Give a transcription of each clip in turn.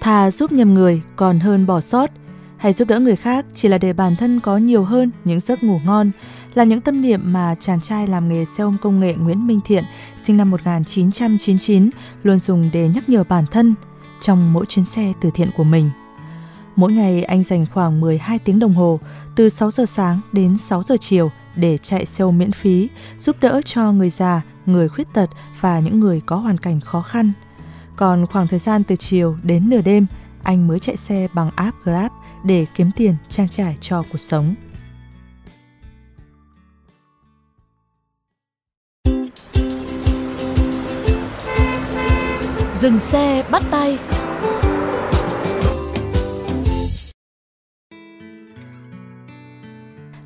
Thà giúp nhầm người còn hơn bỏ sót hay giúp đỡ người khác chỉ là để bản thân có nhiều hơn những giấc ngủ ngon là những tâm niệm mà chàng trai làm nghề xe ôm công nghệ Nguyễn Minh Thiện sinh năm 1999 luôn dùng để nhắc nhở bản thân trong mỗi chuyến xe từ thiện của mình. Mỗi ngày anh dành khoảng 12 tiếng đồng hồ từ 6 giờ sáng đến 6 giờ chiều để chạy xe ôm miễn phí giúp đỡ cho người già, người khuyết tật và những người có hoàn cảnh khó khăn. Còn khoảng thời gian từ chiều đến nửa đêm, anh mới chạy xe bằng app Grab để kiếm tiền trang trải cho cuộc sống. Dừng xe bắt tay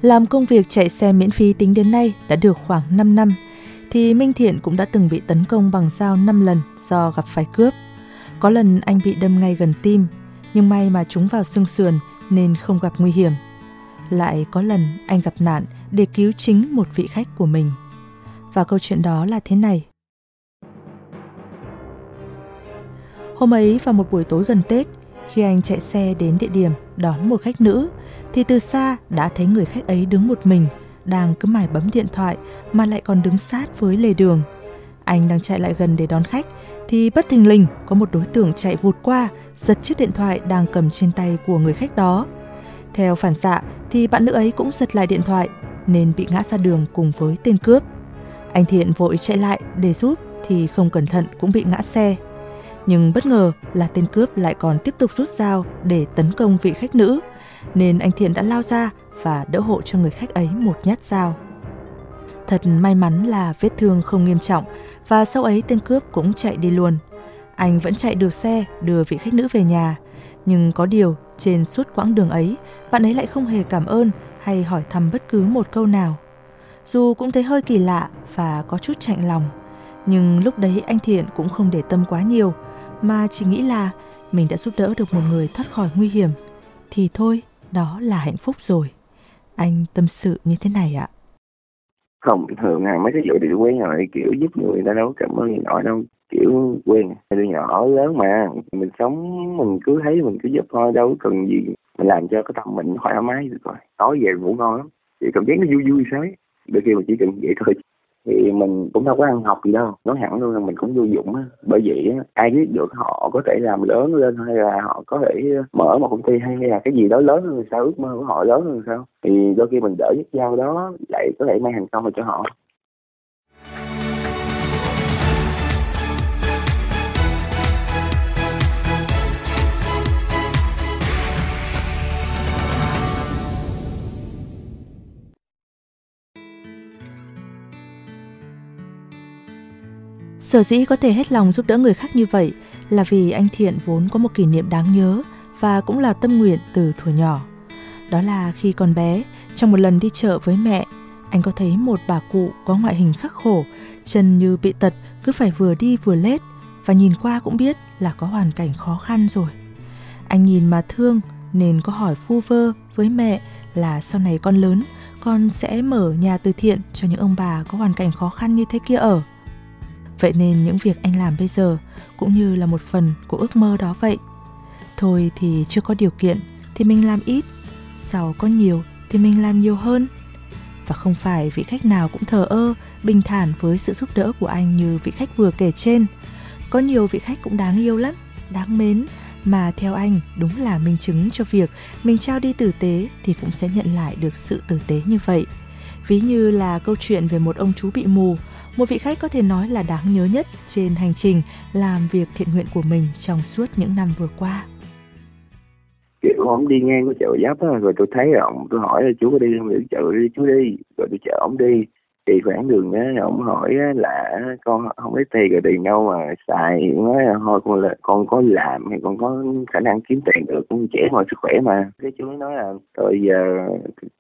Làm công việc chạy xe miễn phí tính đến nay đã được khoảng 5 năm, thì Minh Thiện cũng đã từng bị tấn công bằng dao 5 lần do gặp phải cướp. Có lần anh bị đâm ngay gần tim, nhưng may mà chúng vào xương sườn nên không gặp nguy hiểm. Lại có lần anh gặp nạn để cứu chính một vị khách của mình. Và câu chuyện đó là thế này. Hôm ấy vào một buổi tối gần Tết, khi anh chạy xe đến địa điểm đón một khách nữ, thì từ xa đã thấy người khách ấy đứng một mình, đang cứ mải bấm điện thoại mà lại còn đứng sát với lề đường. Anh đang chạy lại gần để đón khách, thì bất thình lình có một đối tượng chạy vụt qua, giật chiếc điện thoại đang cầm trên tay của người khách đó. Theo phản xạ thì bạn nữ ấy cũng giật lại điện thoại, nên bị ngã ra đường cùng với tên cướp. Anh Thiện vội chạy lại để giúp thì không cẩn thận cũng bị ngã xe. Nhưng bất ngờ là tên cướp lại còn tiếp tục rút dao để tấn công vị khách nữ, nên anh Thiện đã lao ra và đỡ hộ cho người khách ấy một nhát dao. Thật may mắn là vết thương không nghiêm trọng và sau ấy tên cướp cũng chạy đi luôn. Anh vẫn chạy được xe đưa vị khách nữ về nhà, nhưng có điều trên suốt quãng đường ấy, bạn ấy lại không hề cảm ơn hay hỏi thăm bất cứ một câu nào. Dù cũng thấy hơi kỳ lạ và có chút chạnh lòng, nhưng lúc đấy anh Thiện cũng không để tâm quá nhiều, mà chỉ nghĩ là mình đã giúp đỡ được một người thoát khỏi nguy hiểm. Thì thôi, đó là hạnh phúc rồi. Anh tâm sự như thế này ạ. không, thường hàng mấy cái vụ điều quen rồi, kiểu giúp người ta đâu cảm ơn gì nổi đâu, kiểu quen. Đứa nhỏ lớn mà, mình sống, mình cứ thấy mình cứ giúp thôi, đâu cần gì. Mình làm cho cái tâm mình thoải mái được rồi. Tối về ngủ ngon lắm thì cảm giác nó vui vui sao ấy. Đôi khi mình chỉ cần vậy thôi thì mình cũng đâu có ăn học gì đâu, nói hẳn luôn là mình cũng vô dụng á. Bởi vậy á, ai biết được họ có thể làm lớn lên hay là họ có thể mở một công ty hay là cái gì đó lớn hơn sao, ước mơ của họ lớn hơn sao. Thì đôi khi mình đỡ giúp dao đó, lại có thể mang thành công cho họ. Sở dĩ có thể hết lòng giúp đỡ người khác như vậy là vì anh Thiện vốn có một kỷ niệm đáng nhớ và cũng là tâm nguyện từ thuở nhỏ. Đó là khi còn bé, trong một lần đi chợ với mẹ, anh có thấy một bà cụ có ngoại hình khắc khổ, chân như bị tật cứ phải vừa đi vừa lết và nhìn qua cũng biết là có hoàn cảnh khó khăn rồi. Anh nhìn mà thương nên có hỏi phu vơ với mẹ là sau này con lớn con sẽ mở nhà từ thiện cho những ông bà có hoàn cảnh khó khăn như thế kia ở. Vậy nên những việc anh làm bây giờ cũng như là một phần của ước mơ đó vậy. Thôi thì chưa có điều kiện thì mình làm ít, sau có nhiều thì mình làm nhiều hơn. Và không phải vị khách nào cũng thờ ơ, bình thản với sự giúp đỡ của anh như vị khách vừa kể trên. Có nhiều vị khách cũng đáng yêu lắm, đáng mến, mà theo anh đúng là minh chứng cho việc mình trao đi tử tế thì cũng sẽ nhận lại được sự tử tế như vậy. Ví như là câu chuyện về một ông chú bị mù, một vị khách có thể nói là đáng nhớ nhất trên hành trình làm việc thiện nguyện của mình trong suốt những năm vừa qua. kiểu ông đi ngang cái chợ giáp á, rồi tôi thấy ông, tôi hỏi là, chú có đi không? Chợ đi, chú đi. Rồi tôi chở ông đi thì khoảng đường đó ông hỏi là con không lấy tiền rồi tiền đâu mà xài nói thôi con là con có làm hay con có khả năng kiếm tiền được, con trẻ mà sức khỏe mà. Cái chú nói là rồi giờ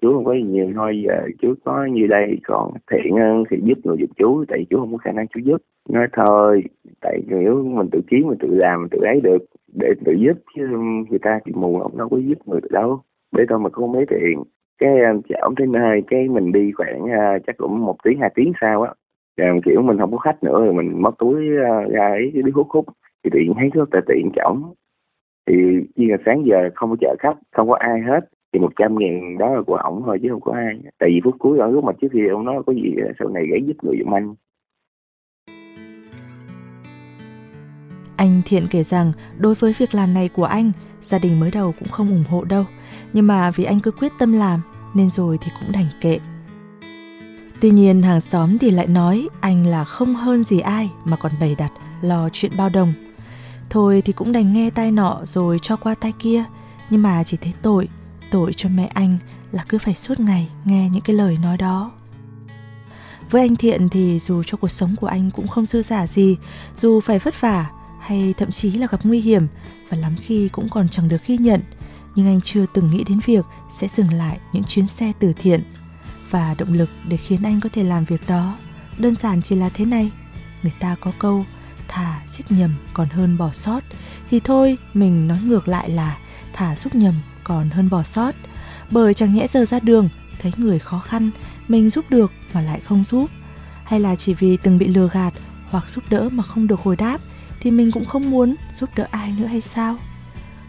chú không có gì nhiều, thôi giờ chú có như đây còn thiện thì giúp người giúp chú, tại chú không có khả năng chú giúp. Nói thôi, tại nếu mình tự kiếm, mình tự làm, mình tự ấy được để tự giúp, chứ người ta thì mù, ông đâu có giúp người được đâu. Để thôi mà không mấy tiền cái ờ, chở ông trên nơi cái mình đi khoảng uh, chắc cũng một tiếng hai tiếng sau á. Rồi kiểu mình không có khách nữa rồi mình mất túi uh, ra ấy đi hút hút. Thì tiện thấy rất là tiện chổng thì khi là sáng giờ không có chở khách không có ai hết thì một trăm ngàn đó là của ổng thôi chứ không có ai. Tại vì phút cuối ở lúc mà trước khi ông nói có gì sau này gãy giúp người giùm anh. Anh Thiện kể rằng đối với việc làm này của anh, gia đình mới đầu cũng không ủng hộ đâu. Nhưng mà vì anh cứ quyết tâm làm nên rồi thì cũng đành kệ. Tuy nhiên hàng xóm thì lại nói anh là không hơn gì ai mà còn bày đặt lo chuyện bao đồng. Thôi thì cũng đành nghe tai nọ rồi cho qua tai kia, nhưng mà chỉ thấy tội, tội cho mẹ anh là cứ phải suốt ngày nghe những cái lời nói đó. Với anh Thiện thì dù cho cuộc sống của anh cũng không dư giả gì, dù phải vất vả hay thậm chí là gặp nguy hiểm và lắm khi cũng còn chẳng được ghi nhận, nhưng anh chưa từng nghĩ đến việc sẽ dừng lại những chuyến xe từ thiện. Và động lực để khiến anh có thể làm việc đó đơn giản chỉ là thế này. Người ta có câu thà giết nhầm còn hơn bỏ sót thì thôi, mình nói ngược lại là thà giúp nhầm còn hơn bỏ sót bởi chẳng nhẽ giờ ra đường, thấy người khó khăn, mình giúp được mà lại không giúp hay là chỉ vì từng bị lừa gạt hoặc giúp đỡ mà không được hồi đáp, thì mình cũng không muốn giúp đỡ ai nữa hay sao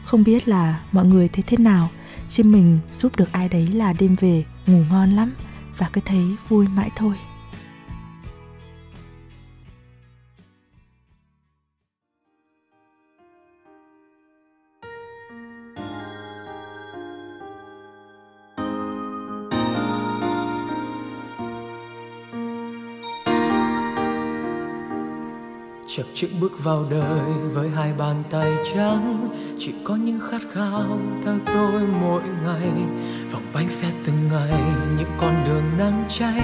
không biết là mọi người thấy thế nào, chứ mình giúp được ai đấy là đêm về, ngủ ngon lắm và cứ thấy vui mãi thôi. Chập chững bước vào đời với hai bàn tay trắng. Chỉ có những khát khao theo tôi mỗi ngày. Vòng bánh xe từng ngày những con đường nắng cháy.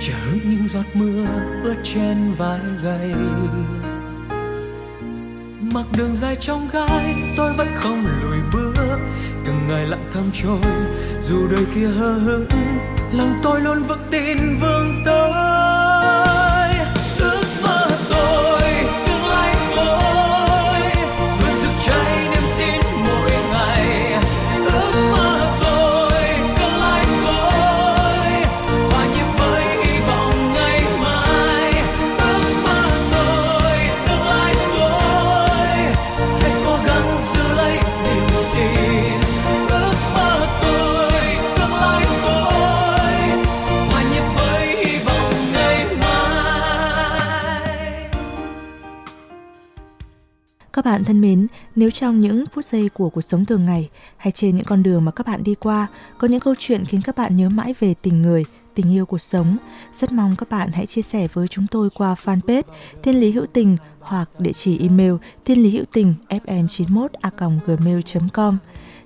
Chờ những giọt mưa ướt trên vai gầy. Mặc đường dài trong gai, tôi vẫn không lùi bước. Từng ngày lặng thầm trôi, dù đời kia hờ hững, lòng tôi luôn vững tin vương tới bạn thân mến, nếu trong những phút giây của cuộc sống thường ngày hay trên những con đường mà các bạn đi qua có những câu chuyện khiến các bạn nhớ mãi về tình người, tình yêu cuộc sống, rất mong các bạn hãy chia sẻ với chúng tôi qua fanpage Thiên Lý Hữu Tình hoặc địa chỉ email thiên lý hữu tình fm91 a gmail.com.